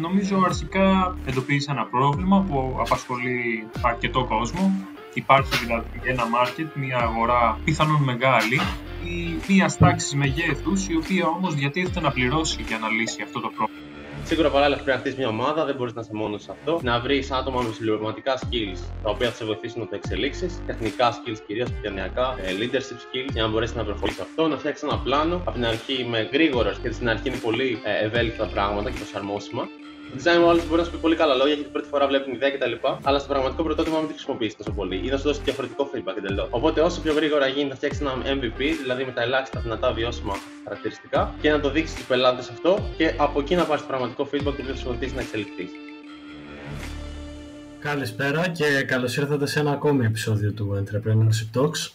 Νομίζω αρχικά εντοπίζει ένα πρόβλημα που απασχολεί αρκετό κόσμο. Υπάρχει δηλαδή ένα market, μια αγορά πιθανόν μεγάλη ή μια τάξη μεγέθους, η οποία όμως διατίθεται να πληρώσει για να λύσει αυτό το πρόβλημα. Σίγουρα παράλληλα πρέπει να χτίσει μια ομάδα, δεν μπορείς να είσαι μόνος σε αυτό. Να βρεις άτομα με συμπληρωματικά skills τα οποία θα σε βοηθήσουν να το εξελίξεις. Τεχνικά skills κυρίως, επικοινωνιακά, ε, leadership skills για να μπορέσεις να προχωρήσεις αυτό. Να φτιάξεις ένα πλάνο από την αρχή με γρήγορα γιατί στην αρχή είναι πολύ ε, ευέλικτα πράγματα και προσαρμόσιμα design ο άλλο μπορεί να σου πει πολύ καλά λόγια γιατί την πρώτη φορά βλέπει την ιδέα κτλ. Αλλά στο πραγματικό πρωτότυπο μην τη χρησιμοποιήσεις τόσο πολύ ή να σου δώσει διαφορετικό feedback εντελώ. Οπότε όσο πιο γρήγορα γίνει, θα φτιάξεις ένα MVP, δηλαδή με τα ελάχιστα δυνατά βιώσιμα χαρακτηριστικά και να το δείξεις στους πελάτες αυτό και από εκεί να πάρεις το πραγματικό feedback το οποίο θα σου βοηθήσει να εξελιχθείς. Καλησπέρα και καλώς ήρθατε σε ένα ακόμη επεισόδιο του Entrepreneurship Talks.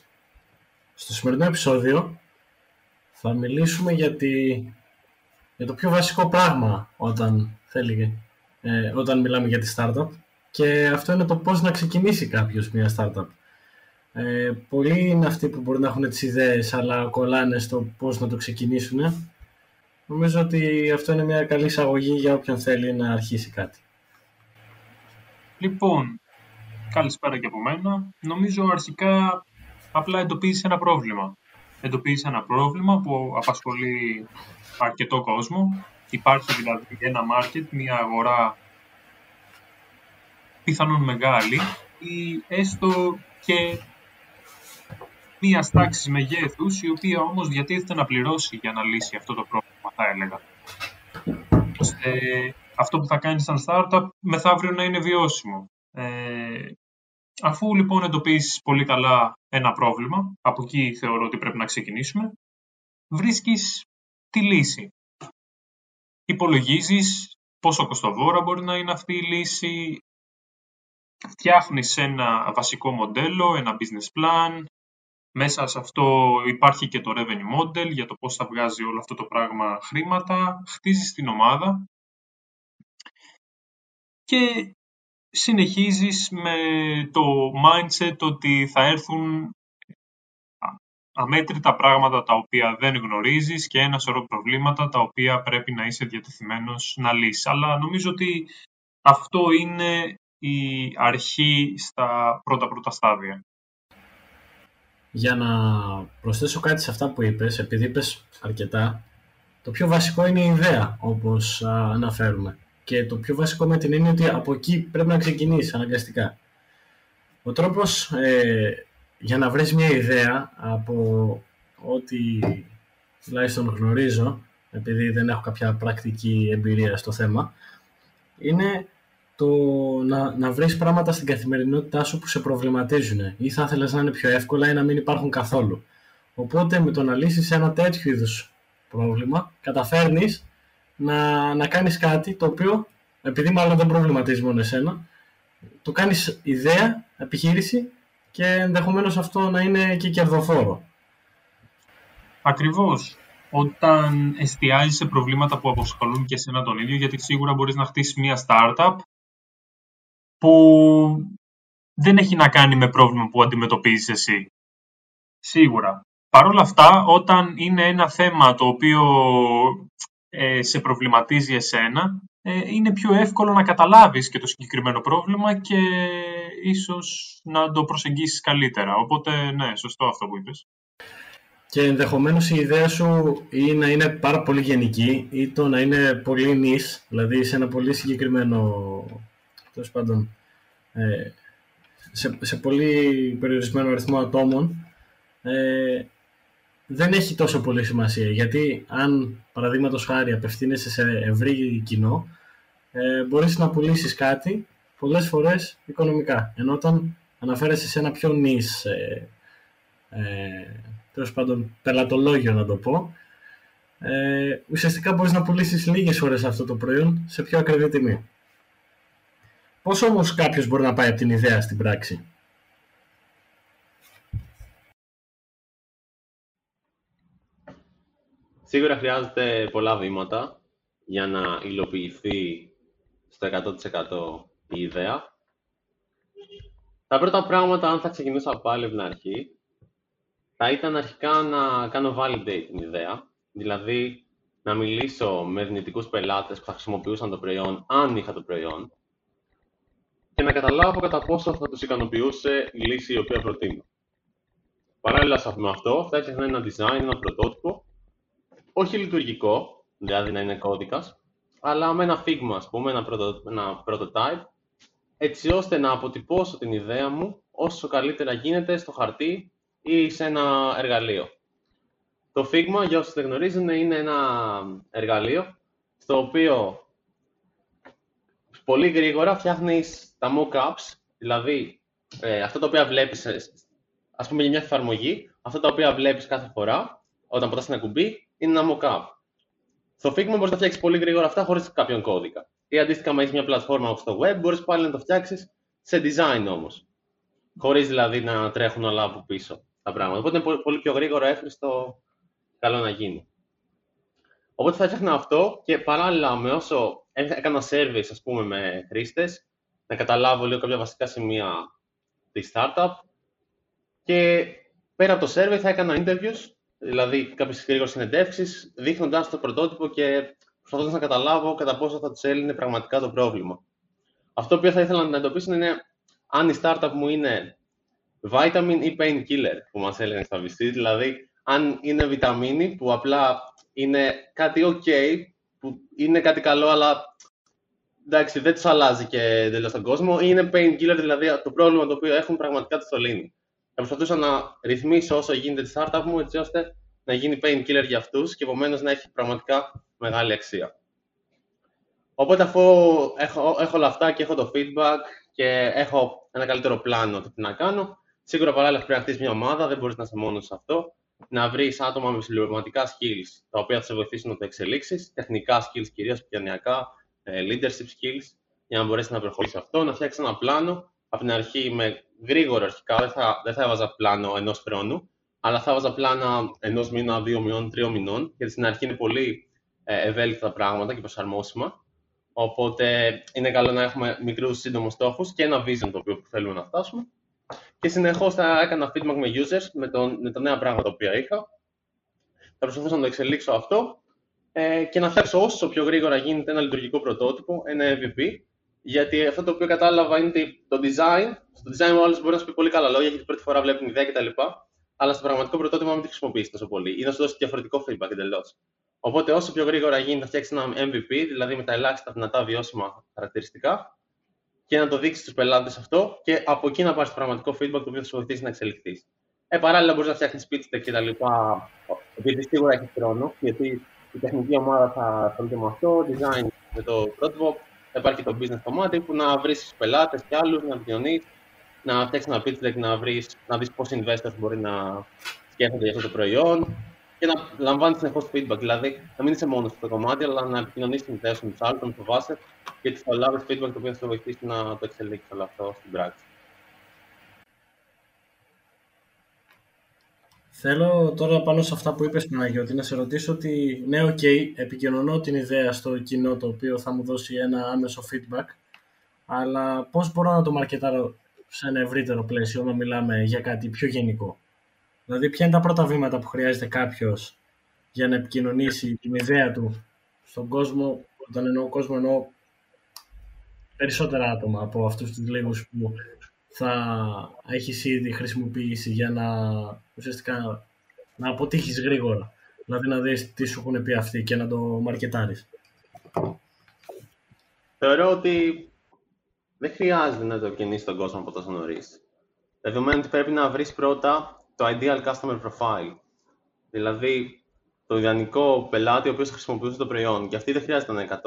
Στο σημερινό επεισόδιο θα μιλήσουμε για, για το πιο βασικό πράγμα όταν θέλει ε, όταν μιλάμε για τη startup και αυτό είναι το πώς να ξεκινήσει κάποιος μια startup. Ε, πολλοί είναι αυτοί που μπορεί να έχουν τις ιδέες αλλά κολλάνε στο πώς να το ξεκινήσουν. Νομίζω ότι αυτό είναι μια καλή εισαγωγή για όποιον θέλει να αρχίσει κάτι. Λοιπόν, καλησπέρα και από μένα. Νομίζω αρχικά απλά εντοπίζει ένα πρόβλημα. Εντοπίζει ένα πρόβλημα που απασχολεί αρκετό κόσμο Υπάρχει δηλαδή ένα market, μια αγορά πιθανόν μεγάλη ή έστω και μια τάξης μεγέθους, η οποία όμως διατίθεται να πληρώσει για να λύσει αυτό το πρόβλημα, θα έλεγα. Ώστε αυτό που θα κάνει σαν startup μεθαύριο να είναι βιώσιμο. Ε, αφού λοιπόν εντοπίσεις πολύ καλά ένα πρόβλημα, από εκεί θεωρώ ότι πρέπει να ξεκινήσουμε, βρίσκεις τη λύση υπολογίζεις πόσο κοστοβόρα μπορεί να είναι αυτή η λύση, φτιάχνεις ένα βασικό μοντέλο, ένα business plan, μέσα σε αυτό υπάρχει και το revenue model για το πώς θα βγάζει όλο αυτό το πράγμα χρήματα, χτίζεις την ομάδα και συνεχίζεις με το mindset ότι θα έρθουν αμέτρητα πράγματα τα οποία δεν γνωρίζεις και ένα σωρό προβλήματα τα οποία πρέπει να είσαι διατεθειμένος να λύσεις. Αλλά νομίζω ότι αυτό είναι η αρχή στα πρώτα πρώτα στάδια. Για να προσθέσω κάτι σε αυτά που είπες, επειδή είπες αρκετά, το πιο βασικό είναι η ιδέα, όπως αναφέρουμε. Και το πιο βασικό με την έννοια ότι από εκεί πρέπει να ξεκινήσεις αναγκαστικά. Ο τρόπος ε, για να βρεις μια ιδέα από ό,τι τουλάχιστον γνωρίζω, επειδή δεν έχω κάποια πρακτική εμπειρία στο θέμα, είναι το να, να βρεις πράγματα στην καθημερινότητά σου που σε προβληματίζουν ή θα ήθελες να είναι πιο εύκολα ή να μην υπάρχουν καθόλου. Οπότε με το να λύσεις ένα τέτοιο είδους πρόβλημα, καταφέρνεις να, να κάνεις κάτι το οποίο, επειδή μάλλον δεν προβληματίζει μόνο εσένα, το κάνεις ιδέα, επιχείρηση και ενδεχομένως αυτό να είναι και κερδοφόρο. Ακριβώς. Όταν εστιάζεις σε προβλήματα που αποσχολούν και εσένα τον ίδιο, γιατί σίγουρα μπορείς να χτίσεις μια startup που δεν έχει να κάνει με πρόβλημα που αντιμετωπίζεις εσύ. Σίγουρα. Παρ' όλα αυτά, όταν είναι ένα θέμα το οποίο ε, σε προβληματίζει εσένα, ε, είναι πιο εύκολο να καταλάβεις και το συγκεκριμένο πρόβλημα και ίσως να το προσεγγίσεις καλύτερα. Οπότε, ναι, σωστό αυτό που είπες. Και ενδεχομένως η ιδέα σου ή να είναι πάρα πολύ γενική ή το να είναι πολύ νης, δηλαδή σε ένα πολύ συγκεκριμένο, τέλος πάντων, ε, σε, σε πολύ περιορισμένο αριθμό ατόμων, ε, δεν έχει τόσο πολύ σημασία. Γιατί αν, παραδείγματος χάρη, απευθύνεσαι σε ευρύ κοινό, ε, μπορείς να πουλήσεις κάτι πολλές φορές οικονομικά. Ενώ όταν αναφέρεσαι σε ένα πιο νης, ε, ε, πάντων πελατολόγιο να το πω, ε, ουσιαστικά μπορείς να πουλήσεις λίγες ώρες αυτό το προϊόν σε πιο ακριβή τιμή. Πώς όμως κάποιος μπορεί να πάει από την ιδέα στην πράξη; Σίγουρα χρειάζεται πολλά βήματα για να υλοποιηθεί στο 100% η ιδέα. Τα πρώτα πράγματα, αν θα ξεκινούσα πάλι από την αρχή, θα ήταν αρχικά να κάνω validate την ιδέα. Δηλαδή, να μιλήσω με δυνητικούς πελάτες που θα χρησιμοποιούσαν το προϊόν, αν είχα το προϊόν, και να καταλάβω κατά πόσο θα τους ικανοποιούσε η λύση η οποία προτείνω. Παράλληλα με αυτό, θα έφτιαχνα ένα design, ένα πρωτότυπο, όχι λειτουργικό, δηλαδή να είναι κώδικας, αλλά με ένα Figma, ας πούμε, ένα, ένα prototype, έτσι ώστε να αποτυπώσω την ιδέα μου όσο καλύτερα γίνεται στο χαρτί ή σε ένα εργαλείο. Το Figma, για όσους δεν γνωρίζουν, είναι ένα εργαλείο στο οποίο πολύ γρήγορα φτιάχνεις τα mock-ups, δηλαδή ε, αυτά τα οποία βλέπεις, ε, ας πούμε για μια εφαρμογή, αυτά τα οποία βλέπεις κάθε φορά όταν πατάς ένα κουμπί, είναι ένα mock-up. Στο Figma μπορείς να φτιάξεις πολύ γρήγορα αυτά χωρίς κάποιον κώδικα. Ή αντίστοιχα, αν έχεις μια πλατφόρμα στο web, μπορείς πάλι να το φτιάξεις σε design όμως. Χωρίς δηλαδή να τρέχουν όλα από πίσω τα πράγματα. Οπότε είναι πολύ πιο γρήγορα, εύχριστο, καλό να γίνει. Οπότε θα έφτιαχνα αυτό και παράλληλα με όσο έκανα service ας πούμε, με χρήστες, να καταλάβω λίγο κάποια βασικά σημεία της startup και πέρα από το survey θα έκανα interviews, δηλαδή κάποιες γρήγορες συνεντεύξεις, δείχνοντας το πρωτότυπο και προσπαθώντας να καταλάβω κατά πόσο θα τους έλυνε πραγματικά το πρόβλημα. Αυτό που θα ήθελα να εντοπίσω είναι αν η startup μου είναι vitamin ή painkiller, που μας έλεγαν στα VC, δηλαδή αν είναι βιταμίνη που απλά είναι κάτι ok, που είναι κάτι καλό, αλλά εντάξει, δεν τους αλλάζει και εντελώς τον κόσμο, ή είναι painkiller, δηλαδή το πρόβλημα το οποίο έχουν πραγματικά το λύνει. Θα προσπαθούσα να ρυθμίσω όσο γίνεται τη startup μου, έτσι ώστε να γίνει painkiller για αυτούς και επομένως να έχει πραγματικά μεγάλη αξία. Οπότε αφού έχω, έχω όλα αυτά και έχω το feedback και έχω ένα καλύτερο πλάνο το τι να κάνω, σίγουρα παράλληλα πρέπει να χτίσεις μια ομάδα, δεν μπορείς να είσαι μόνος σε αυτό να βρεις άτομα με συμπληρωματικά skills, τα οποία θα σε βοηθήσουν να το εξελίξεις, τεχνικά skills κυρίως, επικοινωνιακά, ε, leadership skills, για να μπορέσεις να προχωρήσεις αυτό, να φτιάξεις ένα πλάνο από την αρχή με γρήγορο αρχικά, δεν θα, δεν θα έβαζα πλάνο ενός χρόνου, αλλά θα έβαζα πλάνα ενός μήνα, δύο μηνών, τριών μηνών, γιατί στην αρχή είναι πολύ ε, ευέλικτα τα πράγματα και προσαρμόσιμα. Οπότε είναι καλό να έχουμε μικρούς σύντομους στόχους και ένα vision το οποίο θέλουμε να φτάσουμε και συνεχώς θα έκανα feedback με users με, τον, με τα νέα πράγματα τα οποία είχα. Θα προσπαθούσα να το εξελίξω αυτό ε, και να φτιάξω όσο πιο γρήγορα γίνεται ένα λειτουργικό πρωτότυπο, ένα MVP. Γιατί αυτό το οποίο κατάλαβα είναι ότι το design, στο design όλο μπορεί να σου πει πολύ καλά λόγια, γιατί πρώτη φορά βλέπει την ιδέα κτλ. Αλλά στο πραγματικό πρωτότυπο μην τη χρησιμοποιήσει τόσο πολύ ή να σου δώσει διαφορετικό feedback εντελώς. Οπότε όσο πιο γρήγορα γίνει να φτιάξει ένα MVP, δηλαδή με τα ελάχιστα δυνατά βιώσιμα χαρακτηριστικά, και να το δείξει στους πελάτες αυτό και από εκεί να πάρεις πραγματικό feedback το οποίο θα σου βοηθήσει να εξελιχθείς. Ε, παράλληλα, μπορείς να φτιάχνεις pitch deck και τα λοιπά, επειδή σίγουρα έχεις χρόνο, γιατί η τεχνική ομάδα θα ασχολείται με αυτό, design με το πρότυπο, θα υπάρχει το business κομμάτι που να βρεις πελάτες και άλλους, να επικοινωνείς, να φτιάξεις ένα pitch deck, να, βρεις, να δεις πώς investors μπορεί να σκέφτονται για αυτό το προϊόν, και να λαμβάνεις συνεχώς feedback. Δηλαδή, να μην είσαι μόνος στο κομμάτι, αλλά να επικοινωνείς την ιδέα σου με τους άλλους, να μη φοβάσαι, γιατί θα λάβεις feedback το οποίο θα σε βοηθήσει να το εξελίξεις όλο αυτό στην πράξη. Θέλω τώρα πάνω σε αυτά που είπες Παναγιώτη να σε ρωτήσω ότι ναι, okay, επικοινωνώ την ιδέα στο κοινό το οποίο θα μου δώσει ένα άμεσο feedback αλλά πώς μπορώ να το μαρκετάρω σε ένα ευρύτερο πλαίσιο όταν μιλάμε για κάτι πιο γενικό; Δηλαδή, ποια είναι τα πρώτα βήματα που χρειάζεται κάποιος για να επικοινωνήσει την ιδέα του στον κόσμο, όταν εννοώ κόσμο, εννοώ περισσότερα άτομα από αυτούς τους λίγους που θα έχεις ήδη χρησιμοποιήσει για να ουσιαστικά να αποτύχεις γρήγορα. Δηλαδή να δεις τι σου έχουν πει αυτοί και να το μαρκετάρεις. Θεωρώ ότι δεν χρειάζεται να το κινήσει τον κόσμο από τόσο νωρίς. Δεδομένου ότι πρέπει να βρεις πρώτα το ideal customer profile. Δηλαδή, το ιδανικό πελάτη ο οποίος θα χρησιμοποιούσε το προϊόν. Και αυτοί δεν χρειάζεται να είναι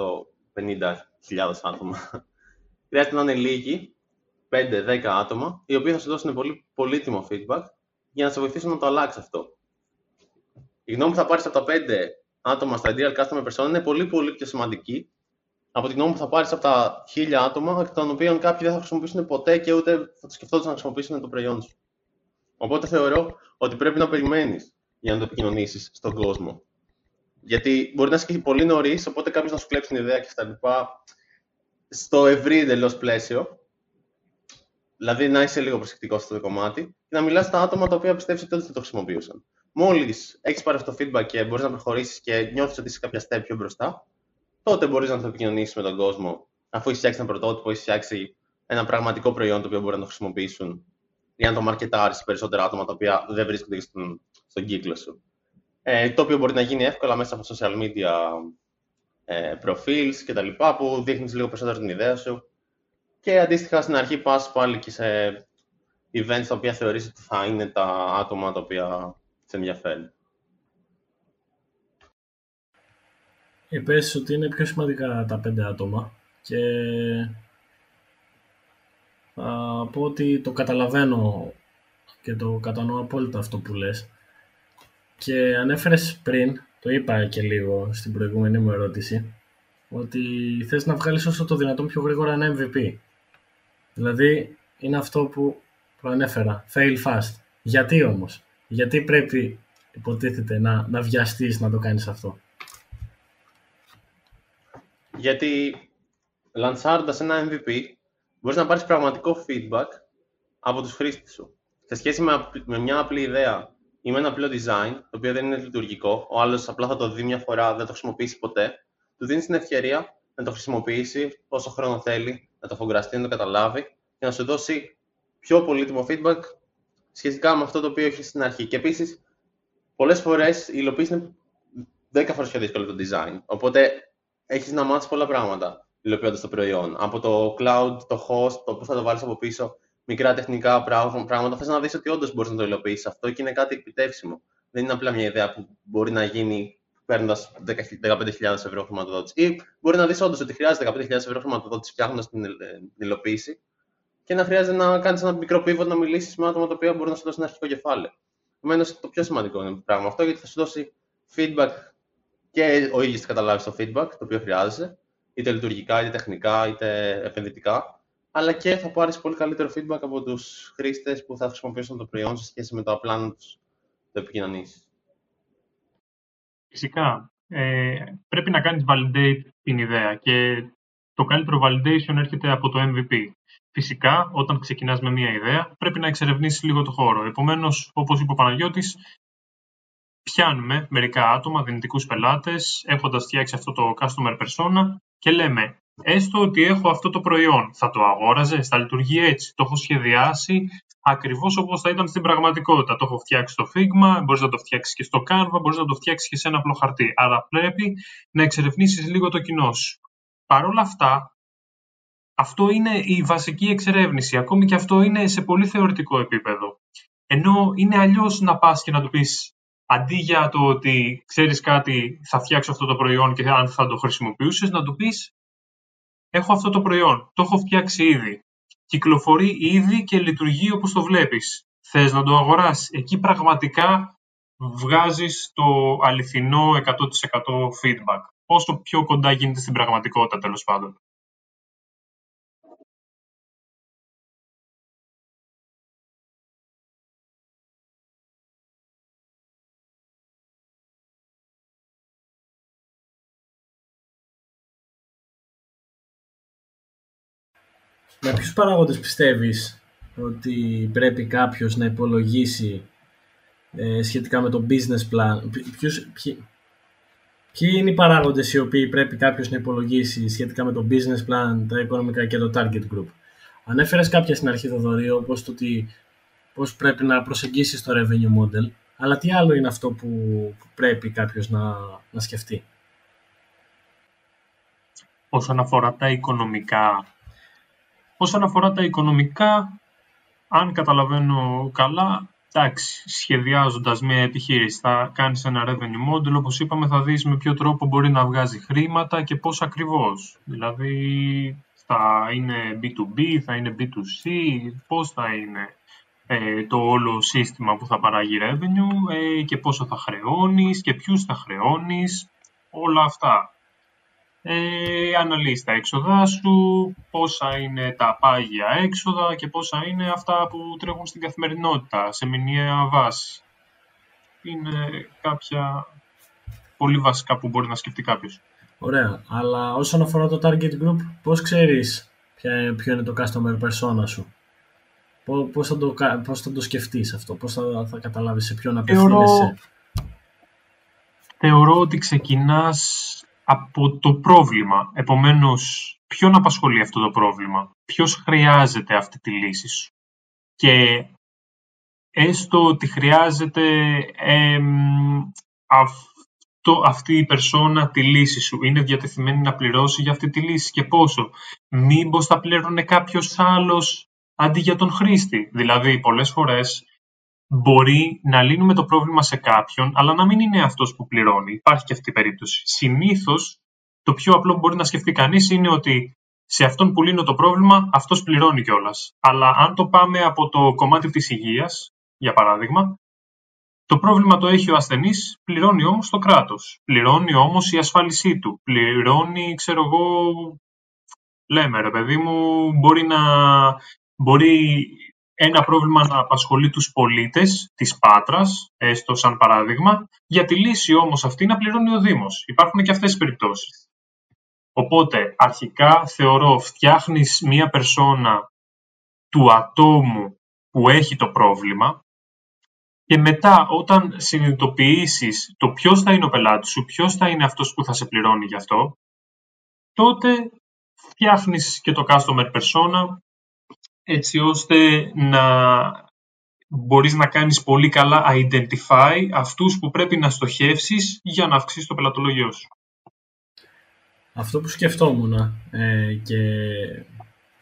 150.000 άτομα. χρειάζεται να είναι λίγοι, 5-10 άτομα, οι οποίοι θα σου δώσουν πολύ πολύτιμο feedback για να σε βοηθήσουν να το αλλάξεις αυτό. Η γνώμη που θα πάρεις από τα 5 άτομα στα ideal customer persona είναι πολύ πολύ πιο σημαντική από την γνώμη που θα πάρεις από τα 1000 άτομα, εκ των οποίων κάποιοι δεν θα χρησιμοποιήσουν ποτέ και ούτε θα το σκεφτόταν να χρησιμοποιήσουν το προϊόν σου. Οπότε θεωρώ ότι πρέπει να περιμένεις για να το επικοινωνήσεις στον κόσμο. Γιατί μπορεί να είσαι πολύ νωρίς, οπότε κάποιος να σου κλέψει την ιδέα και στα λοιπά στο ευρύ εντελώς πλαίσιο. Δηλαδή να είσαι λίγο προσεκτικός στο κομμάτι και να μιλάς στα άτομα τα οποία πιστεύεις ότι δεν το χρησιμοποιούσαν. Μόλις έχεις πάρει αυτό το feedback και μπορείς να προχωρήσεις και νιώθεις ότι είσαι κάποια step πιο μπροστά, τότε μπορείς να το επικοινωνήσεις με τον κόσμο, αφού έχεις φτιάξει ένα πρωτότυπο, έχεις φτιάξει ένα πραγματικό προϊόν το οποίο μπορεί να το χρησιμοποιήσουν για να το μαρκετάρεις σε περισσότερα άτομα τα οποία δεν βρίσκονται στον, στον κύκλο σου. Ε, το οποίο μπορεί να γίνει εύκολα μέσα από social media ε, profiles και τα λοιπά, που δείχνεις λίγο περισσότερο την ιδέα σου. Και αντίστοιχα στην αρχή πας πάλι και σε events τα οποία θεωρείς ότι θα είναι τα άτομα τα οποία σε ενδιαφέρουν. Είπες ότι είναι πιο σημαντικά τα πέντε άτομα και θα πω ότι το καταλαβαίνω και το κατανοώ απόλυτα αυτό που λες. Και ανέφερες πριν, το είπα και λίγο στην προηγούμενη μου ερώτηση, ότι θες να βγάλεις όσο το δυνατόν πιο γρήγορα ένα MVP. Δηλαδή, είναι αυτό που προανέφερα, fail fast. Γιατί όμως, γιατί πρέπει υποτίθεται να, να βιαστείς να το κάνεις αυτό; Γιατί λανσάροντας ένα MVP, μπορείς να πάρεις πραγματικό feedback από τους χρήστες σου. Σε σχέση με, με μια απλή ιδέα ή με ένα απλό design, το οποίο δεν είναι λειτουργικό, ο άλλος απλά θα το δει μια φορά, δεν το χρησιμοποιήσει ποτέ, του δίνεις την ευκαιρία να το χρησιμοποιήσει όσο χρόνο θέλει, να το αφογκραστεί, να το καταλάβει και να σου δώσει πιο πολύτιμο feedback σχετικά με αυτό το οποίο έχει στην αρχή. Και επίσης, πολλές φορές η υλοποίηση είναι 10 φορές πιο δύσκολη το design. Οπότε έχεις να μάθεις πολλά πράγματα υλοποιώντας το προϊόν. Από το cloud, το host, το πώς θα το βάλεις από πίσω, μικρά τεχνικά πράγματα. Θες να δεις ότι όντως μπορείς να το υλοποιήσεις αυτό και είναι κάτι επιτεύσιμο. Δεν είναι απλά μια ιδέα που μπορεί να γίνει παίρνοντας 15.000 ευρώ χρηματοδότηση. Ή μπορεί να δεις όντως ότι χρειάζεται 15.000 ευρώ χρηματοδότηση φτιάχνοντας την υλοποίηση και να χρειάζεται να κάνεις ένα μικρό pivot να μιλήσεις με άτομα τα οποία μπορεί να σου δώσει ένα αρχικό κεφάλαιο. Επομένως, το πιο σημαντικό είναι το πράγμα αυτό, γιατί θα σου δώσει feedback και ο ίδιος θα καταλάβει το feedback το οποίο χρειάζεσαι, είτε λειτουργικά, είτε τεχνικά, είτε επενδυτικά, αλλά και θα πάρεις πολύ καλύτερο feedback από τους χρήστες που θα χρησιμοποιήσουν το προϊόν σε σχέση με το απλά να τους το επικοινωνήσεις. Φυσικά. Ε, πρέπει να κάνεις validate την ιδέα και το καλύτερο validation έρχεται από το MVP. Φυσικά, όταν ξεκινάς με μια ιδέα, πρέπει να εξερευνήσεις λίγο το χώρο. Επομένως, όπως είπε ο Παναγιώτης, πιάνουμε μερικά άτομα, δυνητικούς πελάτες, έχοντας φτιάξει αυτό το customer persona και λέμε, έστω ότι έχω αυτό το προϊόν, θα το αγόραζε, θα λειτουργεί έτσι, το έχω σχεδιάσει ακριβώς όπως θα ήταν στην πραγματικότητα. Το έχω φτιάξει στο Figma, μπορείς να το φτιάξεις και στο Canva, μπορείς να το φτιάξεις και σε ένα απλό χαρτί. Αλλά πρέπει να εξερευνήσεις λίγο το κοινό σου. Παρ' όλα αυτά, αυτό είναι η βασική εξερεύνηση. Ακόμη και αυτό είναι σε πολύ θεωρητικό επίπεδο. Ενώ είναι αλλιώς να πας και να του πεις αντί για το ότι ξέρεις κάτι, θα φτιάξω αυτό το προϊόν και αν θα το χρησιμοποιούσες, να του πεις Έχω αυτό το προϊόν, το έχω φτιάξει ήδη. Κυκλοφορεί ήδη και λειτουργεί όπως το βλέπεις. Θες να το αγοράσεις. Εκεί πραγματικά βγάζεις το αληθινό 100% feedback. Όσο πιο κοντά γίνεται στην πραγματικότητα τέλος πάντων. Με ποιους παράγοντες πιστεύεις ότι πρέπει κάποιος να υπολογίσει ε, σχετικά με το business plan; Ποιους, ποιοι, ποιοι είναι οι παράγοντες οι οποίοι πρέπει κάποιος να υπολογίσει σχετικά με το business plan, τα οικονομικά και το target group; Ανέφερες κάποια στην αρχή, Θοδωρή, όπως το ότι πώς πρέπει να προσεγγίσεις το revenue model, αλλά τι άλλο είναι αυτό που, που πρέπει κάποιος να, να σκεφτεί; Όσον αφορά τα οικονομικά, Όσον αφορά τα οικονομικά, αν καταλαβαίνω καλά, εντάξει, σχεδιάζοντας μια επιχείρηση, θα κάνεις ένα revenue model, όπως είπαμε, θα δεις με ποιο τρόπο μπορεί να βγάζει χρήματα και πώς ακριβώς. Δηλαδή, θα είναι B2B, θα είναι B2C, πώς θα είναι ε, το όλο σύστημα που θα παράγει revenue ε, και πόσο θα χρεώνεις και ποιους θα χρεώνεις, όλα αυτά ε, αναλύεις τα έξοδά σου, πόσα είναι τα πάγια έξοδα και πόσα είναι αυτά που τρέχουν στην καθημερινότητα, σε μηνιαία βάση. Είναι κάποια πολύ βασικά που μπορεί να σκεφτεί κάποιος. Ωραία, αλλά όσον αφορά το target group, πώς ξέρεις ποιο είναι το customer persona σου; Πώς θα το, πώς θα το σκεφτείς αυτό, πώς θα, θα καταλάβεις σε ποιον απευθύνεσαι; Θεωρώ ότι ξεκινάς από το πρόβλημα. Επομένως, ποιον απασχολεί αυτό το πρόβλημα; Ποιος χρειάζεται αυτή τη λύση σου; Και έστω ότι χρειάζεται αυτό, αυτή η περσόνα τη λύση σου. Είναι διατεθειμένη να πληρώσει για αυτή τη λύση και πόσο; Μήπως θα πλήρωνε κάποιος άλλος αντί για τον χρήστη; Δηλαδή, πολλές φορές μπορεί να λύνουμε το πρόβλημα σε κάποιον, αλλά να μην είναι αυτός που πληρώνει. Υπάρχει και αυτή η περίπτωση. Συνήθως, το πιο απλό που μπορεί να σκεφτεί κανείς είναι ότι σε αυτόν που λύνω το πρόβλημα, αυτός πληρώνει κιόλας. Αλλά αν το πάμε από το κομμάτι της υγείας, για παράδειγμα, το πρόβλημα το έχει ο ασθενής, πληρώνει όμως το κράτος. Πληρώνει όμως η ασφάλισή του. Πληρώνει, ξέρω εγώ, λέμε ρε παιδί μου, μπορεί να μπορεί ένα πρόβλημα να απασχολεί τους πολίτες της Πάτρας, έστω σαν παράδειγμα, για τη λύση όμως αυτή να πληρώνει ο Δήμος. Υπάρχουν και αυτές τις περιπτώσεις. Οπότε, αρχικά θεωρώ φτιάχνεις μία περσόνα του ατόμου που έχει το πρόβλημα και μετά όταν συνειδητοποιήσεις το ποιος θα είναι ο πελάτης σου, ποιος θα είναι αυτός που θα σε πληρώνει γι' αυτό, τότε φτιάχνεις και το customer persona έτσι ώστε να μπορείς να κάνεις πολύ καλά identify αυτούς που πρέπει να στοχεύσεις για να αυξήσεις το πελατολογιό σου. Αυτό που σκεφτόμουν ε, και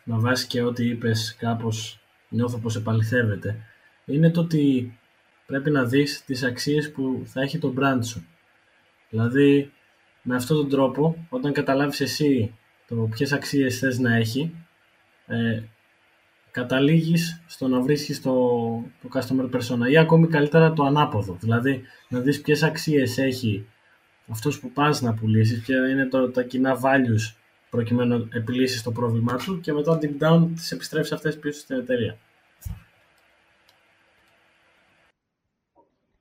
να βάσει και ό,τι είπες κάπως νιώθω πως επαληθεύεται είναι το ότι πρέπει να δεις τις αξίες που θα έχει το brand σου. Δηλαδή με αυτόν τον τρόπο όταν καταλάβεις εσύ το ποιες αξίες θες να έχει ε, καταλήγεις στο να βρίσκεις το, το customer persona ή ακόμη καλύτερα το ανάποδο. Δηλαδή να δεις ποιες αξίες έχει αυτός που πας να πουλήσεις, ποια είναι το, τα κοινά values προκειμένου να επιλύσεις το πρόβλημά του και μετά deep down τις επιστρέφεις αυτές πίσω στην εταιρεία.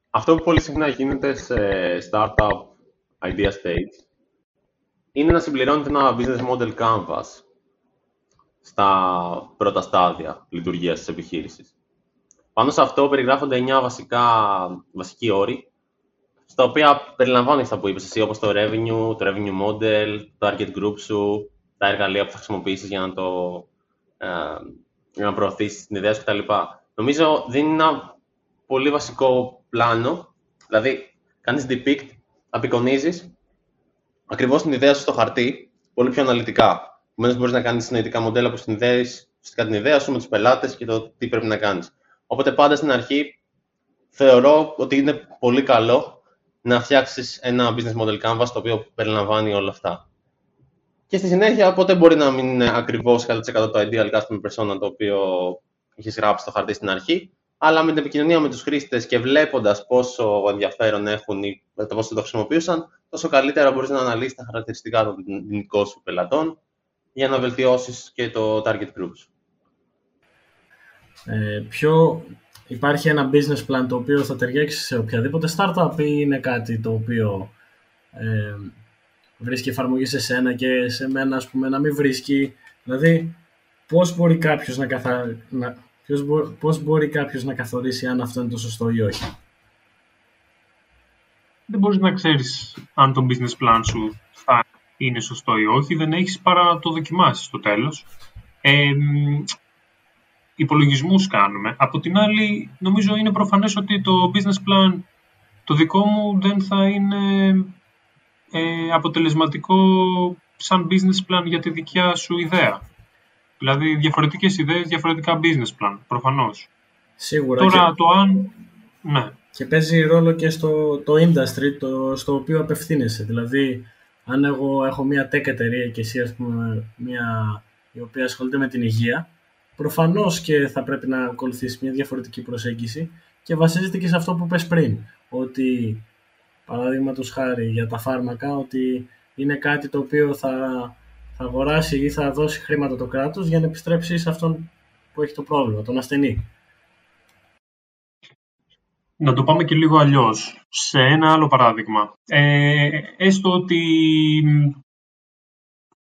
Αυτό που πολύ συχνά γίνεται σε startup idea stage είναι να συμπληρώνεται ένα business model canvas στα πρώτα στάδια λειτουργίας της επιχείρησης. Πάνω σε αυτό περιγράφονται 9 βασικά, βασικοί όροι, στα οποία περιλαμβάνεις αυτά που είπες εσύ, όπως το revenue, το revenue model, το target group σου, τα εργαλεία που θα χρησιμοποιήσεις για να, το, ε, για να προωθήσεις την ιδέα σου κτλ. Νομίζω δίνει ένα πολύ βασικό πλάνο, δηλαδή κάνεις depict, απεικονίζεις ακριβώς την ιδέα σου στο χαρτί, πολύ πιο αναλυτικά. Επομένως, μπορείς να κάνεις συνειδητικά μοντέλα που συνδέει ουσιαστικά την ιδέα σου με τους πελάτες και το τι πρέπει να κάνεις. Οπότε, πάντα στην αρχή θεωρώ ότι είναι πολύ καλό να φτιάξεις ένα business model canvas το οποίο περιλαμβάνει όλα αυτά. Και στη συνέχεια, οπότε μπορεί να μην είναι ακριβώς 100% το ideal customer persona το οποίο έχει γράψει στο χαρτί στην αρχή, αλλά με την επικοινωνία με τους χρήστες και βλέποντας πόσο ενδιαφέρον έχουν ή το πόσο το χρησιμοποιούσαν, τόσο καλύτερα μπορείς να αναλύσεις τα χαρακτηριστικά των δικών σου πελατών για να βελτιώσεις και το target groups. Ε, ποιο, υπάρχει ένα business plan το οποίο θα ταιριάξει σε οποιαδήποτε startup ή είναι κάτι το οποίο ε, βρίσκει εφαρμογή σε σένα και σε μένα ας πούμε να μην βρίσκει δηλαδή πώς μπορεί κάποιος να, καθα... να... πώς μπορεί κάποιος να καθορίσει αν αυτό είναι το σωστό ή όχι; Δεν μπορείς να ξέρεις αν το business plan σου θα είναι σωστό ή όχι, δεν έχεις παρά να το δοκιμάσεις στο τέλος. Ε, υπολογισμούς κάνουμε. Από την άλλη, νομίζω είναι προφανές ότι το business plan το δικό μου δεν θα είναι ε, αποτελεσματικό σαν business plan για τη δικιά σου ιδέα. Δηλαδή, διαφορετικές ιδέες, διαφορετικά business plan, προφανώς. Σίγουρα. Τώρα, το αν... Ναι. Και παίζει ρόλο και στο το industry το, στο οποίο απευθύνεσαι. Δηλαδή, αν εγώ έχω μια tech εταιρεία και εσύ ας πούμε μια η οποία ασχολείται με την υγεία, προφανώς και θα πρέπει να ακολουθήσεις μια διαφορετική προσέγγιση και βασίζεται και σε αυτό που πες πριν, ότι παραδείγματος χάρη για τα φάρμακα, ότι είναι κάτι το οποίο θα, θα αγοράσει ή θα δώσει χρήματα το κράτος για να επιστρέψει σε αυτόν που έχει το πρόβλημα, τον ασθενή. Να το πάμε και λίγο αλλιώς. Σε ένα άλλο παράδειγμα. Ε, έστω ότι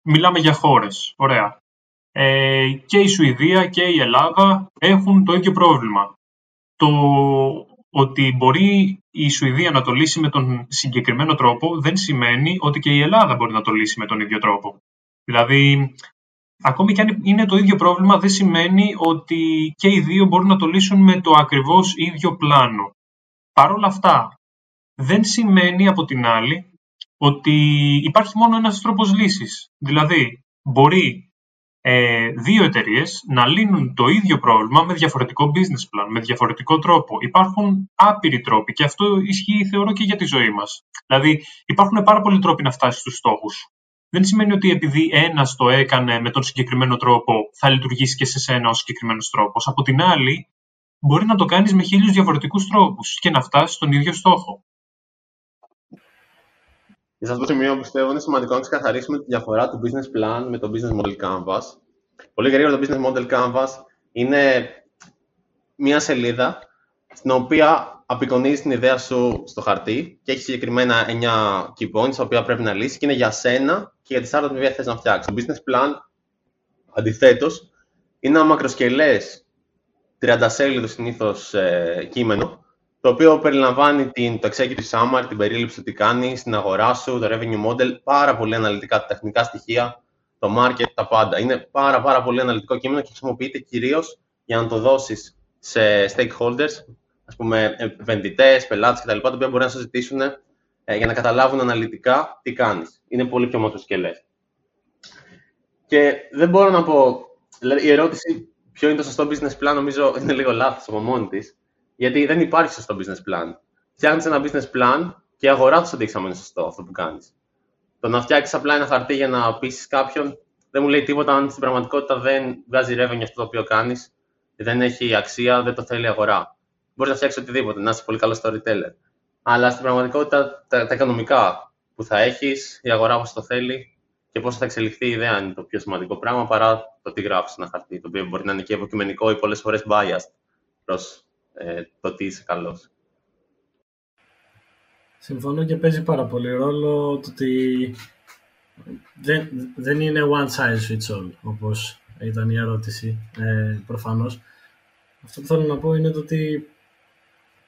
μιλάμε για χώρες. Ωραία. Ε, και η Σουηδία και η Ελλάδα έχουν το ίδιο πρόβλημα. Το ότι μπορεί η Σουηδία να το λύσει με τον συγκεκριμένο τρόπο δεν σημαίνει ότι και η Ελλάδα μπορεί να το λύσει με τον ίδιο τρόπο. Δηλαδή, ακόμη και αν είναι το ίδιο πρόβλημα, δεν σημαίνει ότι και οι δύο μπορούν να το λύσουν με το ακριβώς ίδιο πλάνο. Παρ' όλα αυτά, δεν σημαίνει από την άλλη ότι υπάρχει μόνο ένας τρόπος λύσης. Δηλαδή, μπορεί ε, δύο εταιρείες να λύνουν το ίδιο πρόβλημα με διαφορετικό business plan, με διαφορετικό τρόπο. Υπάρχουν άπειροι τρόποι και αυτό ισχύει θεωρώ και για τη ζωή μας. Δηλαδή, υπάρχουν πάρα πολλοί τρόποι να φτάσεις στους στόχους. Δεν σημαίνει ότι επειδή ένας το έκανε με τον συγκεκριμένο τρόπο, θα λειτουργήσει και σε σένα ο συγκεκριμένος τρόπος. Από την άλλη, μπορεί να το κάνεις με χίλιους διαφορετικούς τρόπους και να φτάσεις στον ίδιο στόχο. Και σε αυτό το σημείο πιστεύω είναι σημαντικό να ξεκαθαρίσουμε τη διαφορά του business plan με το business model canvas. Πολύ γρήγορα το business model canvas είναι μια σελίδα στην οποία απεικονίζεις την ιδέα σου στο χαρτί και έχεις συγκεκριμένα 9 key points τα οποία πρέπει να λύσεις και είναι για σένα και για τη startup που θες να φτιάξεις. Το business plan, αντιθέτως, είναι ένα μακροσκελέ 30 σέλιδο συνήθως ε, κείμενο το οποίο περιλαμβάνει την, το executive summary, την περίληψη του τι κάνει, στην αγορά σου, το revenue model, πάρα πολύ αναλυτικά, τα τεχνικά στοιχεία, το market, τα πάντα. Είναι πάρα, πάρα πολύ αναλυτικό κείμενο και χρησιμοποιείται κυρίως για να το δώσεις σε stakeholders, ας πούμε επενδυτές, πελάτες κτλ. τα οποία μπορεί να σου ζητήσουν ε, για να καταλάβουν αναλυτικά τι κάνεις. Είναι πολύ πιο μακροσκελέ. Και δεν μπορώ να πω, δηλαδή η ερώτηση ποιο είναι το σωστό business plan νομίζω είναι λίγο λάθος από μόνη της. Γιατί δεν υπάρχει σωστό business plan. Φτιάχνεις ένα business plan και η αγορά θα σου δείξει αν είναι σωστό αυτό που κάνεις. Το να φτιάξεις απλά ένα χαρτί για να πείσει κάποιον δεν μου λέει τίποτα αν στην πραγματικότητα δεν βγάζει revenue αυτό το οποίο κάνεις, δεν έχει αξία, δεν το θέλει η αγορά. Μπορείς να φτιάξεις οτιδήποτε, να είσαι πολύ καλός storyteller. Αλλά στην πραγματικότητα τα, τα οικονομικά που θα έχεις, η αγορά πώ το θέλει και πώς θα εξελιχθεί η ιδέα είναι το πιο σημαντικό πράγμα παρά το τι γράφεις ένα χαρτί, το οποίο μπορεί να είναι και υποκειμενικό ή πολλές φορές biased προς ε, το τι είσαι καλός. Συμφωνώ και παίζει πάρα πολύ ρόλο το ότι δεν, δεν είναι one size fits all, όπως ήταν η ερώτηση, ε, προφανώς. Αυτό που θέλω να πω είναι το ότι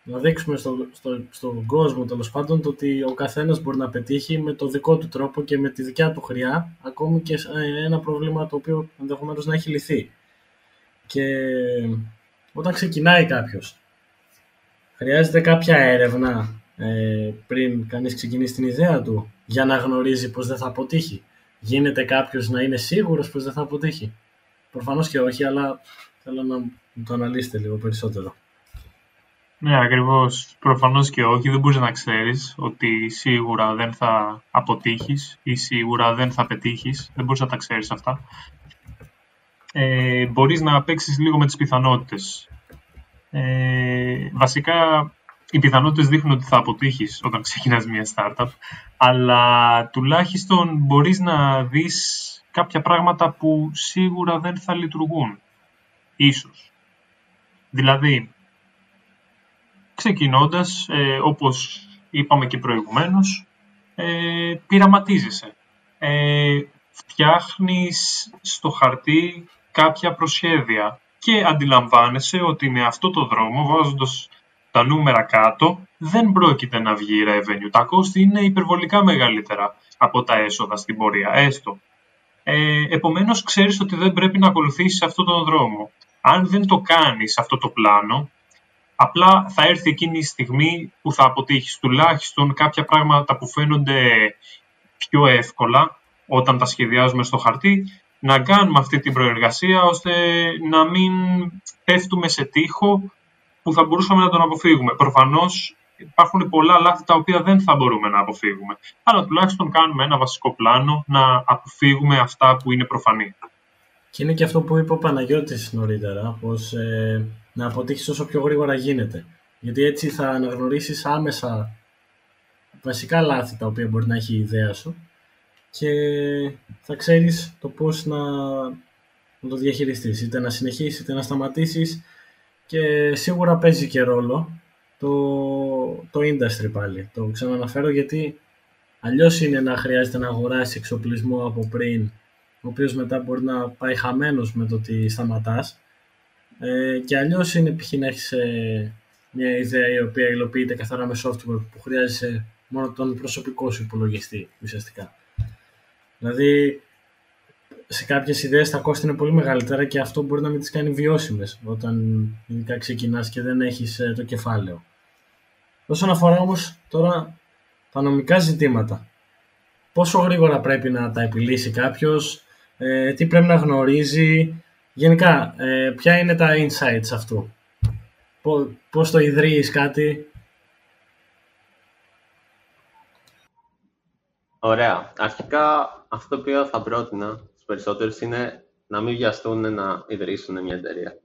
να δείξουμε στο, στο, στον κόσμο τέλος πάντων το ότι ο καθένας μπορεί να πετύχει με το δικό του τρόπο και με τη δικιά του χρειά ακόμη και ένα πρόβλημα το οποίο ενδεχομένως να έχει λυθεί. Και όταν ξεκινάει κάποιος χρειάζεται κάποια έρευνα ε, πριν κανείς ξεκινήσει την ιδέα του για να γνωρίζει πως δεν θα αποτύχει. Γίνεται κάποιος να είναι σίγουρος πως δεν θα αποτύχει; Προφανώς και όχι, αλλά θέλω να το αναλύσετε λίγο περισσότερο. Ναι, ακριβώς. Προφανώς και όχι. Δεν μπορείς να ξέρεις ότι σίγουρα δεν θα αποτύχεις ή σίγουρα δεν θα πετύχεις. Δεν μπορείς να τα ξέρεις αυτά. Ε, μπορείς να παίξεις λίγο με τις πιθανότητες. Ε, βασικά, οι πιθανότητες δείχνουν ότι θα αποτύχεις όταν ξεκινάς μια startup, αλλά τουλάχιστον μπορείς να δεις κάποια πράγματα που σίγουρα δεν θα λειτουργούν. Ίσως. Δηλαδή, ξεκινώντας, ε, όπως είπαμε και προηγουμένως, ε, πειραματίζεσαι. Ε, φτιάχνεις στο χαρτί κάποια προσχέδια και αντιλαμβάνεσαι ότι με αυτό το δρόμο, βάζοντας τα νούμερα κάτω, δεν πρόκειται να βγει revenue. Τα κόστη είναι υπερβολικά μεγαλύτερα από τα έσοδα στην πορεία, έστω. Ε, επομένως, ξέρεις ότι δεν πρέπει να ακολουθήσεις αυτόν τον δρόμο. Αν δεν το κάνεις αυτό το πλάνο, απλά θα έρθει εκείνη η στιγμή που θα αποτύχεις τουλάχιστον κάποια πράγματα που φαίνονται πιο εύκολα όταν τα σχεδιάζουμε στο χαρτί να κάνουμε αυτή την προεργασία ώστε να μην πέφτουμε σε τείχο που θα μπορούσαμε να τον αποφύγουμε. Προφανώς υπάρχουν πολλά λάθη τα οποία δεν θα μπορούμε να αποφύγουμε. Αλλά τουλάχιστον κάνουμε ένα βασικό πλάνο να αποφύγουμε αυτά που είναι προφανή. Και είναι και αυτό που είπε ο Παναγιώτης νωρίτερα, πως ε, να αποτύχεις όσο πιο γρήγορα γίνεται. Γιατί έτσι θα αναγνωρίσεις άμεσα βασικά λάθη τα οποία μπορεί να έχει η ιδέα σου και θα ξέρεις το πώς να, να το διαχειριστείς, είτε να συνεχίσεις είτε να σταματήσεις και σίγουρα παίζει και ρόλο το, το industry πάλι. Το ξαναναφέρω γιατί αλλιώς είναι να χρειάζεται να αγοράσεις εξοπλισμό από πριν ο οποίος μετά μπορεί να πάει χαμένος με το ότι σταματάς. Ε, και αλλιώς είναι π.χ. να έχεις ε, μια ιδέα η οποία υλοποιείται καθαρά με software που χρειάζεσαι μόνο τον προσωπικό σου υπολογιστή ουσιαστικά. Δηλαδή, σε κάποιες ιδέες τα κόστη είναι πολύ μεγαλύτερα και αυτό μπορεί να μην τις κάνει βιώσιμες όταν ειδικά ξεκινάς και δεν έχεις ε, το κεφάλαιο. Όσον αφορά όμως τώρα τα νομικά ζητήματα, πόσο γρήγορα πρέπει να τα επιλύσει κάποιος, ε, τι πρέπει να γνωρίζει, γενικά ε, ποια είναι τα insights αυτού, πώς το ιδρύεις κάτι; Ωραία. Αρχικά αυτό το οποίο θα πρότεινα στους περισσότερους είναι να μην βιαστούν να ιδρύσουν μια εταιρεία.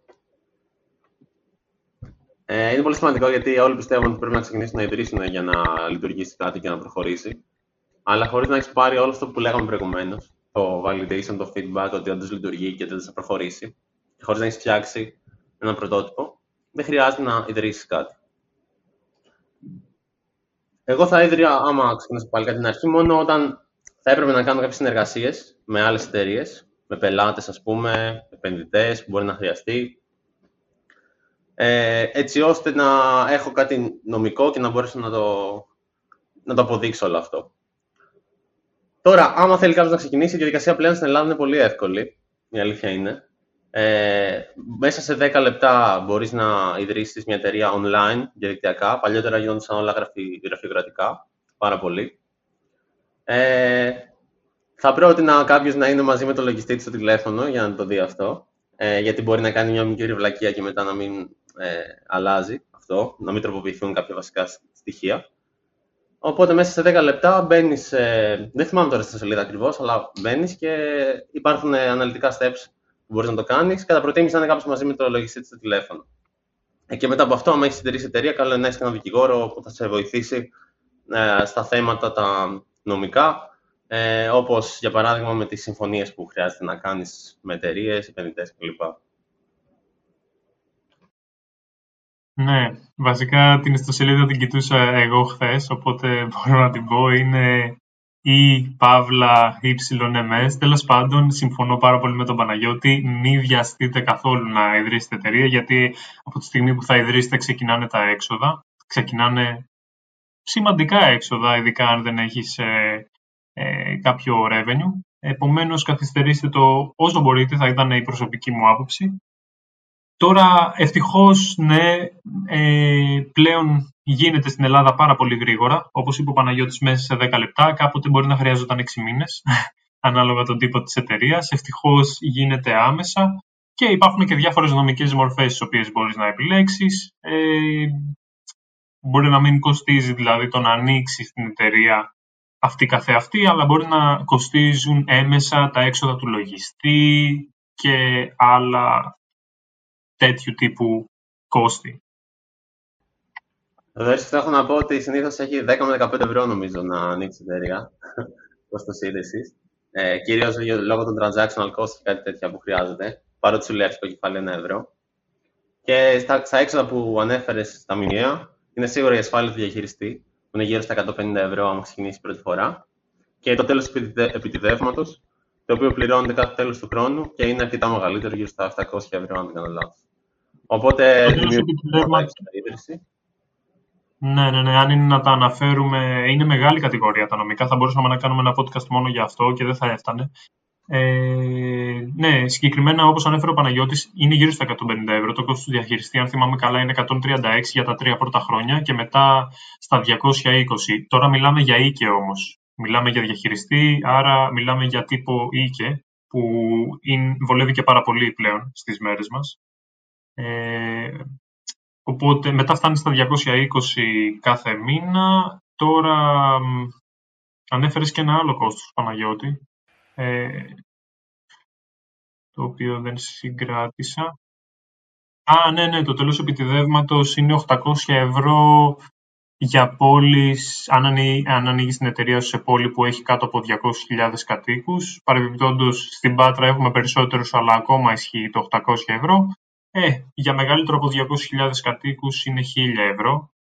Ε, είναι πολύ σημαντικό γιατί όλοι πιστεύουν ότι πρέπει να ξεκινήσουν να ιδρύσουν για να λειτουργήσει κάτι και να προχωρήσει. Αλλά χωρίς να έχεις πάρει όλο αυτό που λέγαμε προηγουμένως, το validation, το feedback, ότι όντως λειτουργεί και ότι θα προχωρήσει, και χωρίς να έχεις φτιάξει ένα πρωτότυπο, δεν χρειάζεται να ιδρύσεις κάτι. Εγώ θα ίδρυα, άμα ξεκινήσω πάλι κάτι την αρχή, μόνο όταν θα έπρεπε να κάνω κάποιες συνεργασίες με άλλες εταιρείες, με πελάτες, ας πούμε, επενδυτές που μπορεί να χρειαστεί, ε, έτσι ώστε να έχω κάτι νομικό και να μπορέσω να το, να το αποδείξω όλο αυτό. Τώρα, άμα θέλει κάποιος να ξεκινήσει, η διαδικασία πλέον στην Ελλάδα είναι πολύ εύκολη. Η αλήθεια είναι. Ε, μέσα σε 10 λεπτά μπορείς να ιδρύσεις μια εταιρεία online, διαδικτυακά. Παλιότερα γινόντουσαν όλα γραφειοκρατικά, πάρα πολύ. Ε, θα πρότεινα κάποιος να είναι μαζί με το λογιστή στο τηλέφωνο για να το δει αυτό. Ε, γιατί μπορεί να κάνει μια μικρή βλακεία και μετά να μην ε, αλλάζει αυτό, να μην τροποποιηθούν κάποια βασικά στοιχεία. Οπότε μέσα σε 10 λεπτά μπαίνεις. Ε, δεν θυμάμαι τώρα στη σελίδα ακριβώς, αλλά μπαίνεις και υπάρχουν ε, αναλυτικά steps που μπορείς να το κάνεις. Κατά προτίμηση να είναι κάποιος μαζί με το λογιστή στο τηλέφωνο. Ε, και μετά από αυτό, αν έχεις εταιρεία εταιρεία, καλό είναι να έχεις έναν δικηγόρο που θα σε βοηθήσει ε, στα θέματα τα νομικά. Ε, Όπως για παράδειγμα με τις συμφωνίες που χρειάζεται να κάνεις με εταιρείες, επενδυτές κλπ. Ναι, βασικά την ιστοσελίδα την κοιτούσα εγώ χθες, οπότε μπορώ να την πω. Είναι η παύλα YMS. Τέλος πάντων, συμφωνώ πάρα πολύ με τον Παναγιώτη. Μην βιαστείτε καθόλου να ιδρύσετε εταιρεία, γιατί από τη στιγμή που θα ιδρύσετε ξεκινάνε τα έξοδα. Ξεκινάνε σημαντικά έξοδα, ειδικά αν δεν έχεις ε, ε, κάποιο revenue. Επομένως, καθυστερήστε το όσο μπορείτε, θα ήταν η προσωπική μου άποψη. Τώρα, ευτυχώς, ναι, ε, πλέον γίνεται στην Ελλάδα πάρα πολύ γρήγορα. Όπως είπε ο Παναγιώτης, μέσα σε 10 λεπτά, κάποτε μπορεί να χρειαζόταν 6 μήνες, ανάλογα τον τύπο της εταιρείας. Ευτυχώς γίνεται άμεσα και υπάρχουν και διάφορες νομικές μορφές τις οποίες μπορείς να επιλέξεις. Ε, μπορεί να μην κοστίζει δηλαδή το να ανοίξει την εταιρεία αυτή καθεαυτή, αλλά μπορεί να κοστίζουν έμεσα τα έξοδα του λογιστή και άλλα τέτοιου τύπου κόστη. Εδώ θα έχω να πω ότι συνήθως έχει 10 με 15 ευρώ νομίζω να ανοίξει η εταιρεία κόστος σύνδεση. Ε, Κυρίως λόγω των transactional cost και κάτι τέτοια που χρειάζεται. Παρότι σου λέει αρχικό κεφάλαιο 1 ευρώ. Και στα, στα έξοδα που ανέφερες στα μηνύα, είναι σίγουρα η ασφάλεια του διαχειριστή, που είναι γύρω στα 150 ευρώ αν ξεκινήσει πρώτη φορά. Και το τέλος επιτιδεύματος, το οποίο πληρώνεται κάθε τέλος του χρόνου και είναι αρκετά μεγαλύτερο, γύρω στα 700 ευρώ, αν δεν κάνω λάθος. Οπότε. Ναι, ναι, ναι. Αν είναι να τα αναφέρουμε, είναι μεγάλη κατηγορία τα νομικά. Θα μπορούσαμε να κάνουμε ένα podcast μόνο για αυτό και δεν θα έφτανε. Ε, ναι, συγκεκριμένα όπως ανέφερε ο Παναγιώτης, είναι γύρω στα 150 ευρώ. Το κόστος του διαχειριστή, αν θυμάμαι καλά, είναι 136 για τα τρία πρώτα χρόνια και μετά στα 220. Τώρα μιλάμε για οίκε όμως. Μιλάμε για διαχειριστή, άρα μιλάμε για τύπο οίκε, που είναι, βολεύει και πάρα πολύ πλέον στις μέρες μας. Ε, οπότε μετά φτάνει στα 220 κάθε μήνα. Τώρα ανέφερες και ένα άλλο κόστος, Παναγιώτη, ε, το οποίο δεν συγκράτησα. Α, ναι, ναι, το τέλος επιτιδεύματος είναι 800 ευρώ για πόλεις, αν, αν ανοίγεις την εταιρεία σου σε πόλη που έχει κάτω από 200.000 κατοίκους. Παρεμπιπτόντως, στην Πάτρα έχουμε περισσότερους, αλλά ακόμα ισχύει το 800 ευρώ. Ε, για μεγαλύτερο από 200.000 κατοίκους είναι 1.000 ευρώ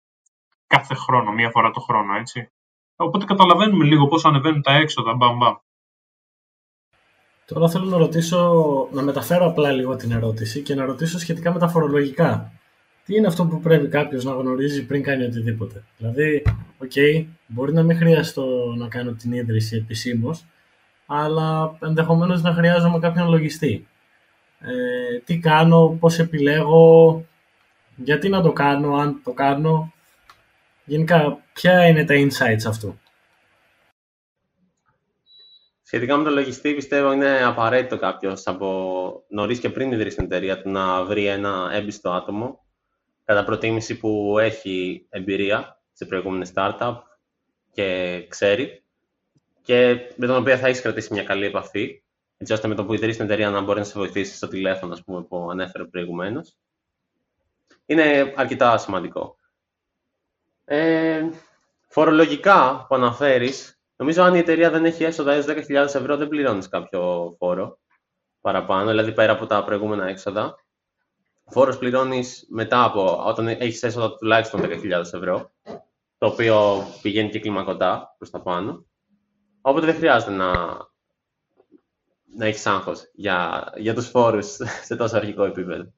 κάθε χρόνο, μία φορά το χρόνο, έτσι. Οπότε καταλαβαίνουμε λίγο πώς ανεβαίνουν τα έξοδα, μπαμ, μπαμ. Τώρα θέλω να ρωτήσω, να μεταφέρω απλά λίγο την ερώτηση και να ρωτήσω σχετικά με τα φορολογικά. Τι είναι αυτό που πρέπει κάποιος να γνωρίζει πριν κάνει οτιδήποτε; Δηλαδή, okay, μπορεί να μην χρειαστώ να κάνω την ίδρυση επισήμως, αλλά ενδεχομένως να χρειάζομαι κάποιον λογιστή. Ε, τι κάνω, πώς επιλέγω, γιατί να το κάνω, αν το κάνω. Γενικά, ποια είναι τα insights αυτού; Σχετικά με το λογιστή, πιστεύω είναι απαραίτητο κάποιος από νωρίς και πριν ιδρύσει την εταιρεία του να βρει ένα έμπιστο άτομο, κατά προτίμηση που έχει εμπειρία σε προηγούμενες startup και ξέρει και με τον οποίο θα έχει κρατήσει μια καλή επαφή, έτσι ώστε με το που ιδρύσει την εταιρεία να μπορεί να σε βοηθήσει στο τηλέφωνο ας πούμε, που ανέφερε προηγουμένως. Είναι αρκετά σημαντικό. Ε, φορολογικά που αναφέρεις, Νομίζω αν η εταιρεία δεν έχει έσοδα έως 10.000 ευρώ, δεν πληρώνεις κάποιο φόρο παραπάνω, δηλαδή πέρα από τα προηγούμενα έξοδα. Φόρος πληρώνεις μετά από όταν έχεις έσοδα τουλάχιστον 10.000 ευρώ, το οποίο πηγαίνει και κλιμακωτά προς τα πάνω. Οπότε δεν χρειάζεται να, να έχεις άγχος για, για τους φόρους σε τόσο αρχικό επίπεδο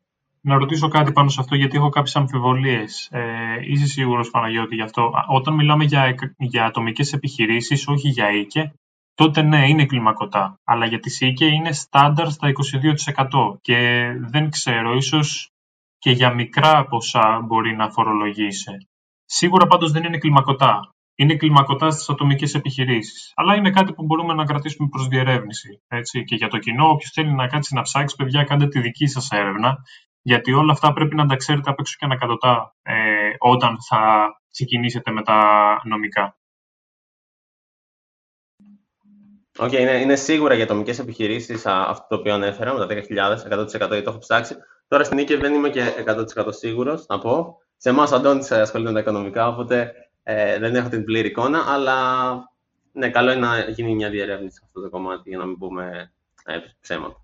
να ρωτήσω κάτι πάνω σε αυτό, γιατί έχω κάποιες αμφιβολίες. Ε, είσαι σίγουρος, Παναγιώτη, γι' αυτό; Όταν μιλάμε για, για ατομικές επιχειρήσεις, όχι για οίκε, τότε ναι, είναι κλιμακωτά. Αλλά για τις οίκε είναι στάνταρ στα 22%. Και δεν ξέρω, ίσως και για μικρά ποσά μπορεί να φορολογήσει. Σίγουρα πάντως δεν είναι κλιμακωτά. Είναι κλιμακωτάς στις ατομικές επιχειρήσεις. Αλλά είναι κάτι που μπορούμε να κρατήσουμε προς διερεύνηση. Έτσι. Και για το κοινό, όποιος θέλει να κάτσει να ψάξει, παιδιά, κάντε τη δική σας έρευνα γιατί όλα αυτά πρέπει να τα ξέρετε απ' έξω και ανακατωτά ε, όταν θα ξεκινήσετε με τα νομικά. Okay, είναι, είναι σίγουρα για ατομικές επιχειρήσεις αυτό το οποίο ανέφερα με τα 10.000, 100% γιατί το έχω ψάξει. Τώρα στην Νίκη δεν είμαι και 100% σίγουρος να πω. Σε εμάς ο Αντώνης ασχολείται με τα οικονομικά, οπότε ε, δεν έχω την πλήρη εικόνα. Αλλά ναι, καλό είναι να γίνει μια διερεύνηση σε αυτό το κομμάτι για να μην πούμε ε, ψέματα.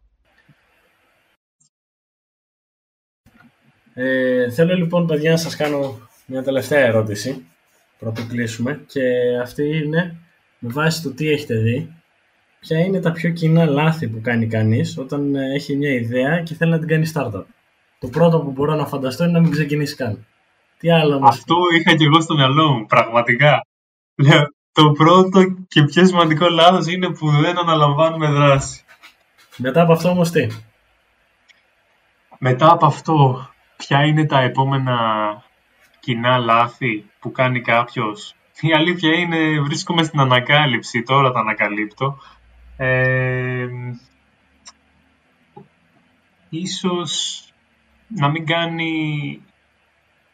Ε, θέλω λοιπόν, παιδιά, να σας κάνω μια τελευταία ερώτηση πρωτού κλείσουμε και αυτή είναι με βάση το τι έχετε δει ποια είναι τα πιο κοινά λάθη που κάνει κανείς όταν ε, έχει μια ιδέα και θέλει να την κάνει startup; Το πρώτο που μπορώ να φανταστώ είναι να μην ξεκινήσει καν. Τι άλλο μας... Αυτό είχα και εγώ στο μυαλό μου, πραγματικά. το πρώτο και πιο σημαντικό λάθος είναι που δεν αναλαμβάνουμε δράση. Μετά από αυτό όμως τι; Μετά από αυτό, ποια είναι τα επόμενα κοινά λάθη που κάνει κάποιος; Η αλήθεια είναι βρίσκομαι στην ανακάλυψη, τώρα τα ανακαλύπτω. Ε, ίσως να μην κάνει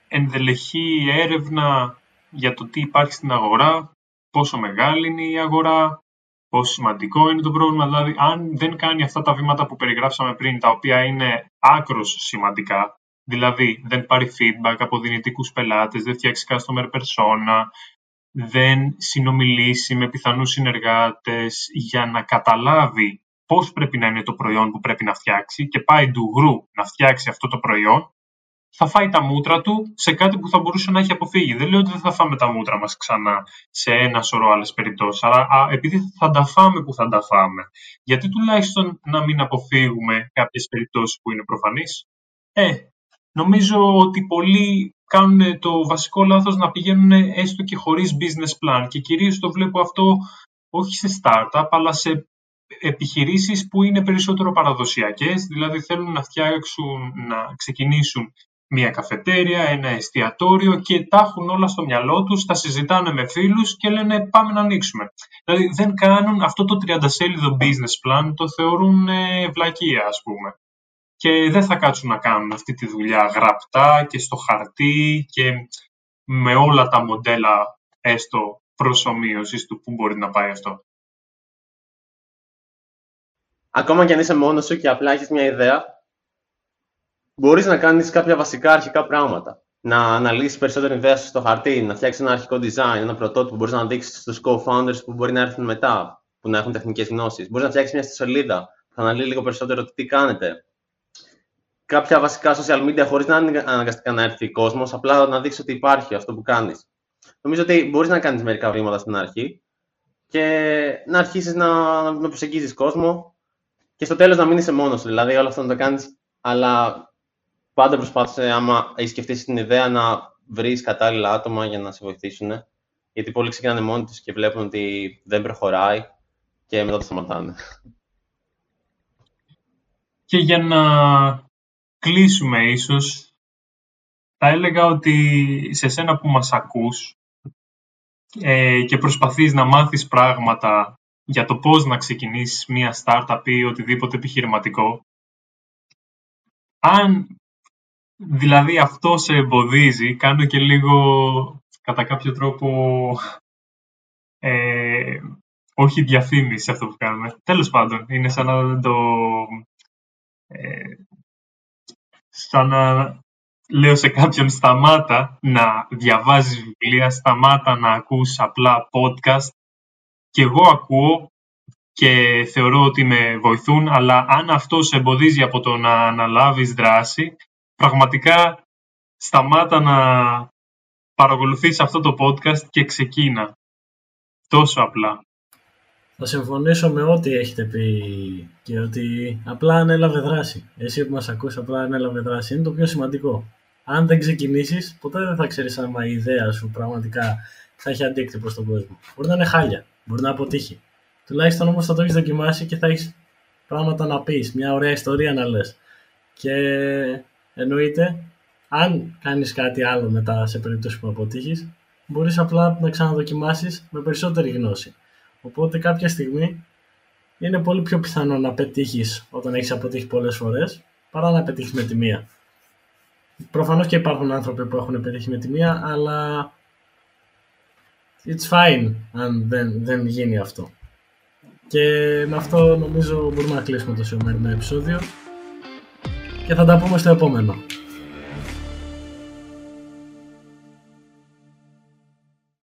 ενδελεχή έρευνα για το τι υπάρχει στην αγορά, πόσο μεγάλη είναι η αγορά, πόσο σημαντικό είναι το πρόβλημα. Δηλαδή, αν δεν κάνει αυτά τα βήματα που περιγράψαμε πριν, τα οποία είναι άκρος σημαντικά, Δηλαδή, δεν πάρει feedback από δυνητικούς πελάτες, δεν φτιάξει customer persona, δεν συνομιλήσει με πιθανούς συνεργάτες για να καταλάβει πώς πρέπει να είναι το προϊόν που πρέπει να φτιάξει και πάει του γρου να φτιάξει αυτό το προϊόν, θα φάει τα μούτρα του σε κάτι που θα μπορούσε να έχει αποφύγει. Δεν λέω ότι δεν θα φάμε τα μούτρα μας ξανά σε ένα σωρό άλλες περιπτώσεις, αλλά α, επειδή θα τα φάμε που θα τα φάμε. Γιατί τουλάχιστον να μην αποφύγουμε κάποιες περιπτώσεις που είναι προφανείς; Ε, Νομίζω ότι πολλοί κάνουν το βασικό λάθος να πηγαίνουν έστω και χωρίς business plan και κυρίως το βλέπω αυτό όχι σε startup αλλά σε επιχειρήσεις που είναι περισσότερο παραδοσιακές, δηλαδή θέλουν να φτιάξουν, να ξεκινήσουν μια καφετέρια, ένα εστιατόριο και τα έχουν όλα στο μυαλό τους, τα συζητάνε με φίλους και λένε πάμε να ανοίξουμε. Δηλαδή δεν κάνουν αυτό το 30 σέλιδο business plan, το θεωρούν ε, βλακεία ας πούμε και δεν θα κάτσουν να κάνουν αυτή τη δουλειά γραπτά και στο χαρτί και με όλα τα μοντέλα έστω προσωμείωσης του που μπορεί να πάει αυτό. Ακόμα και αν είσαι μόνος σου και απλά έχεις μια ιδέα, μπορείς να κάνεις κάποια βασικά αρχικά πράγματα. Να αναλύσεις περισσότερη ιδέα σου στο χαρτί, να φτιάξεις ένα αρχικό design, ένα πρωτότυπο που μπορείς να δείξεις στους co-founders που μπορεί να έρθουν μετά, που να έχουν τεχνικές γνώσεις. Μπορείς να φτιάξεις μια σελίδα που θα αναλύει λίγο περισσότερο τι κάνετε, κάποια βασικά social media χωρίς να είναι αναγκαστικά να έρθει ο κόσμος, απλά να δείξεις ότι υπάρχει αυτό που κάνεις. Νομίζω ότι μπορείς να κάνεις μερικά βήματα στην αρχή και να αρχίσεις να, να προσεγγίζεις κόσμο και στο τέλος να μην είσαι μόνος σου. Δηλαδή, όλα αυτά να το κάνεις, αλλά πάντα προσπάθησε, άμα έχεις σκεφτείς την ιδέα, να βρεις κατάλληλα άτομα για να σε βοηθήσουν. Γιατί πολλοί ξεκινάνε μόνοι τους και βλέπουν ότι δεν προχωράει και μετά το σταματάνε. Και για να κλείσουμε ίσως, θα έλεγα ότι σε σένα που μας ακούς ε, και προσπαθείς να μάθεις πράγματα για το πώς να ξεκινήσεις μία startup ή οτιδήποτε επιχειρηματικό, αν δηλαδή αυτό σε εμποδίζει, κάνω και λίγο κατά κάποιο τρόπο ε, όχι διαφήμιση αυτό που κάνουμε. Τέλος πάντων, είναι σαν να το... Ε, σαν να λέω σε κάποιον σταμάτα να διαβάζεις βιβλία, σταμάτα να ακούς απλά podcast και εγώ ακούω και θεωρώ ότι με βοηθούν, αλλά αν αυτό σε εμποδίζει από το να αναλάβεις δράση, πραγματικά σταμάτα να παρακολουθείς αυτό το podcast και ξεκίνα. Τόσο απλά. Θα συμφωνήσω με ό,τι έχετε πει και ότι απλά ανέλαβε δράση. Εσύ που μας ακούς απλά ανέλαβε δράση. Είναι το πιο σημαντικό. Αν δεν ξεκινήσεις, ποτέ δεν θα ξέρεις αν η ιδέα σου πραγματικά θα έχει αντίκτυπο στον κόσμο. Μπορεί να είναι χάλια, μπορεί να αποτύχει. Τουλάχιστον όμως θα το έχεις δοκιμάσει και θα έχεις πράγματα να πεις, μια ωραία ιστορία να λες. Και εννοείται, αν κάνεις κάτι άλλο μετά σε περίπτωση που αποτύχεις, μπορείς απλά να ξαναδοκιμάσεις με περισσότερη γνώση. Οπότε κάποια στιγμή είναι πολύ πιο πιθανό να πετύχεις όταν έχεις αποτύχει πολλές φορές παρά να πετύχεις με τη μία. Προφανώς και υπάρχουν άνθρωποι που έχουν πετύχει με τη μία, αλλά it's fine αν δεν, δεν γίνει αυτό. Και με αυτό νομίζω μπορούμε να κλείσουμε το σημερινό επεισόδιο και θα τα πούμε στο επόμενο.